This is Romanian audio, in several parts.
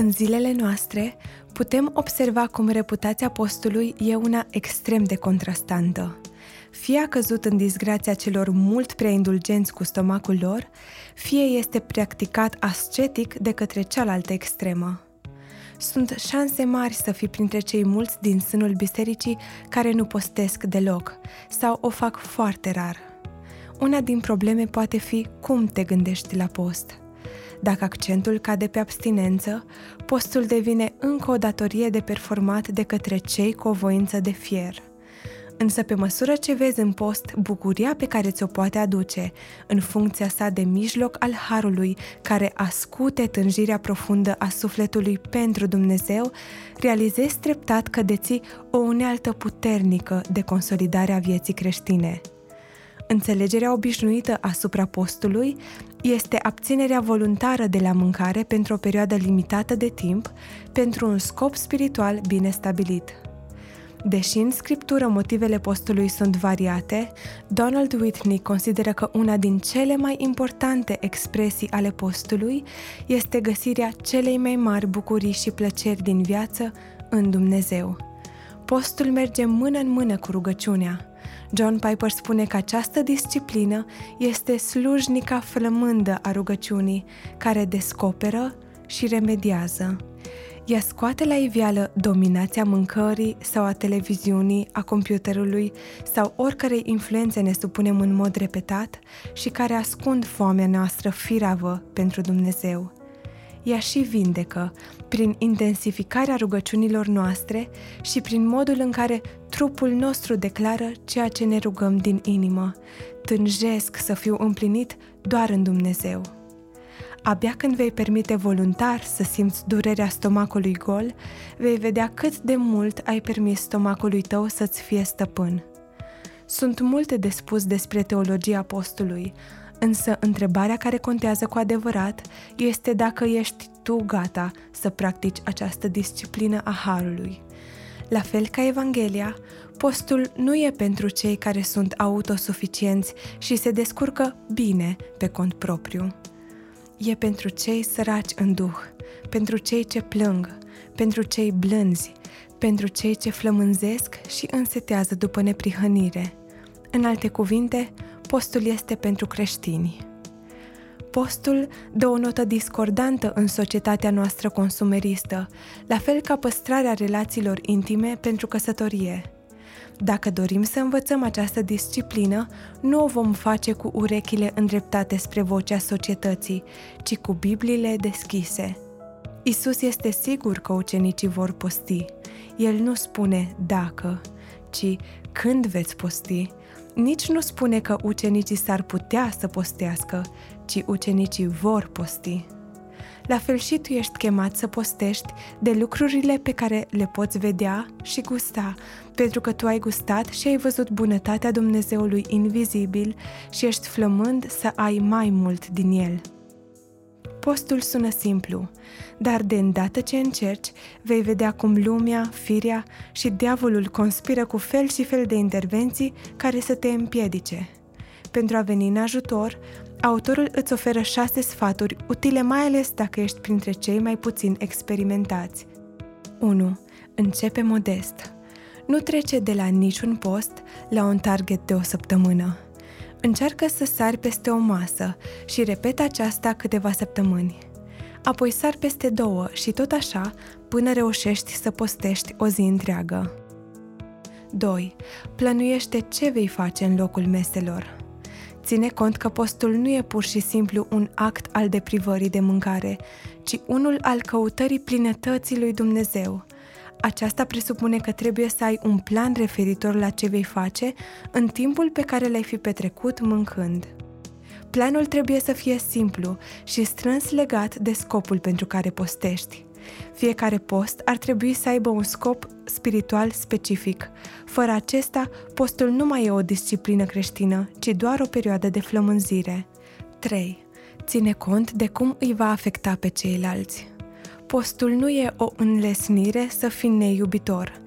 În zilele noastre, putem observa cum reputația postului e una extrem de contrastantă. Fie a căzut în disgrația celor mult prea indulgenți cu stomacul lor, fie este practicat ascetic de către cealaltă extremă. Sunt șanse mari să fii printre cei mulți din sânul bisericii care nu postesc deloc sau o fac foarte rar. Una din probleme poate fi cum te gândești la post – dacă accentul cade pe abstinență, postul devine încă o datorie de performat de către cei cu o voință de fier. Însă pe măsură ce vezi în post bucuria pe care ți-o poate aduce, în funcția sa de mijloc al harului care ascute tânjirea profundă a sufletului pentru Dumnezeu, realizezi treptat că deții o unealtă puternică de consolidare a vieții creștine. Înțelegerea obișnuită asupra postului este abținerea voluntară de la mâncare pentru o perioadă limitată de timp, pentru un scop spiritual bine stabilit. Deși în scriptură motivele postului sunt variate, Donald Whitney consideră că una din cele mai importante expresii ale postului este găsirea celei mai mari bucurii și plăceri din viață în Dumnezeu. Postul merge mână în mână cu rugăciunea – John Piper spune că această disciplină este slujnica flămândă a rugăciunii, care descoperă și remediază. Ea scoate la iveală dominația mâncării sau a televiziunii, a computerului sau oricărei influențe ne supunem în mod repetat și care ascund foamea noastră firavă pentru Dumnezeu ea și vindecă prin intensificarea rugăciunilor noastre și prin modul în care trupul nostru declară ceea ce ne rugăm din inimă. Tânjesc să fiu împlinit doar în Dumnezeu. Abia când vei permite voluntar să simți durerea stomacului gol, vei vedea cât de mult ai permis stomacului tău să-ți fie stăpân. Sunt multe de spus despre teologia postului, Însă întrebarea care contează cu adevărat este dacă ești tu gata să practici această disciplină a Harului. La fel ca Evanghelia, postul nu e pentru cei care sunt autosuficienți și se descurcă bine pe cont propriu. E pentru cei săraci în duh, pentru cei ce plâng, pentru cei blânzi, pentru cei ce flămânzesc și însetează după neprihănire. În alte cuvinte, postul este pentru creștini. Postul dă o notă discordantă în societatea noastră consumeristă, la fel ca păstrarea relațiilor intime pentru căsătorie. Dacă dorim să învățăm această disciplină, nu o vom face cu urechile îndreptate spre vocea societății, ci cu Bibliile deschise. Isus este sigur că ucenicii vor posti. El nu spune dacă, ci când veți posti, nici nu spune că ucenicii s-ar putea să postească, ci ucenicii vor posti. La fel și tu ești chemat să postești de lucrurile pe care le poți vedea și gusta, pentru că tu ai gustat și ai văzut bunătatea Dumnezeului invizibil și ești flămând să ai mai mult din el. Postul sună simplu, dar de îndată ce încerci, vei vedea cum lumea, firea și diavolul conspiră cu fel și fel de intervenții care să te împiedice. Pentru a veni în ajutor, autorul îți oferă șase sfaturi utile mai ales dacă ești printre cei mai puțin experimentați. 1. Începe modest. Nu trece de la niciun post la un target de o săptămână. Încearcă să sari peste o masă și repet aceasta câteva săptămâni. Apoi sar peste două și tot așa până reușești să postești o zi întreagă. 2. Plănuiește ce vei face în locul meselor. Ține cont că postul nu e pur și simplu un act al deprivării de mâncare, ci unul al căutării plinătății lui Dumnezeu – aceasta presupune că trebuie să ai un plan referitor la ce vei face în timpul pe care l-ai fi petrecut mâncând. Planul trebuie să fie simplu și strâns legat de scopul pentru care postești. Fiecare post ar trebui să aibă un scop spiritual specific. Fără acesta, postul nu mai e o disciplină creștină, ci doar o perioadă de flămânzire. 3. Ține cont de cum îi va afecta pe ceilalți. Postul nu e o înlesnire să fii neiubitor.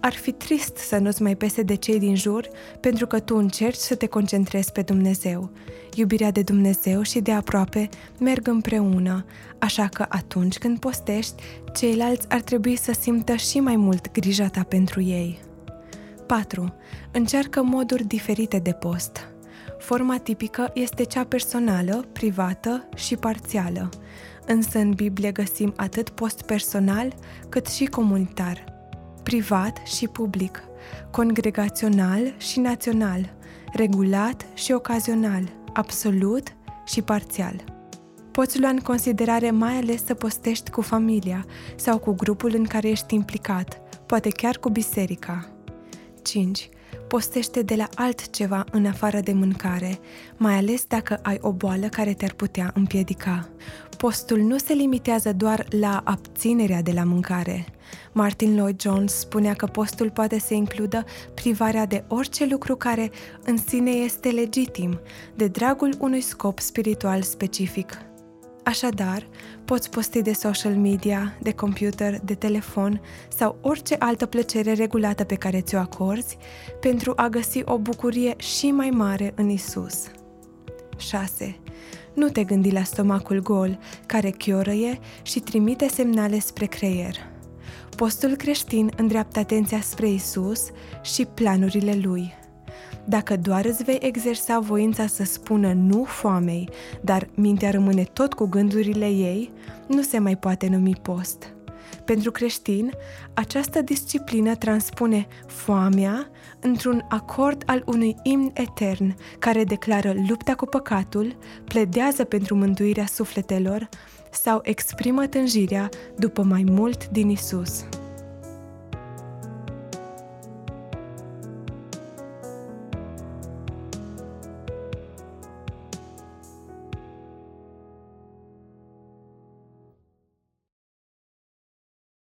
Ar fi trist să nu-ți mai pese de cei din jur pentru că tu încerci să te concentrezi pe Dumnezeu. Iubirea de Dumnezeu și de aproape merg împreună, așa că atunci când postești, ceilalți ar trebui să simtă și mai mult grija ta pentru ei. 4. Încearcă moduri diferite de post. Forma tipică este cea personală, privată și parțială. Însă în Biblie găsim atât post personal cât și comunitar, privat și public, congregațional și național, regulat și ocazional, absolut și parțial. Poți lua în considerare mai ales să postești cu familia sau cu grupul în care ești implicat, poate chiar cu biserica. 5. Postește de la altceva în afară de mâncare, mai ales dacă ai o boală care te-ar putea împiedica. Postul nu se limitează doar la abținerea de la mâncare. Martin Lloyd Jones spunea că postul poate să includă privarea de orice lucru care în sine este legitim, de dragul unui scop spiritual specific. Așadar, poți posti de social media, de computer, de telefon sau orice altă plăcere regulată pe care ți-o acorzi pentru a găsi o bucurie și mai mare în Isus. 6. Nu te gândi la stomacul gol, care chiorăie și trimite semnale spre creier. Postul creștin îndreaptă atenția spre Isus și planurile lui – dacă doar îți vei exersa voința să spună nu foamei, dar mintea rămâne tot cu gândurile ei, nu se mai poate numi post. Pentru creștin, această disciplină transpune foamea într-un acord al unui imn etern care declară lupta cu păcatul, pledează pentru mântuirea sufletelor sau exprimă tânjirea după mai mult din Isus.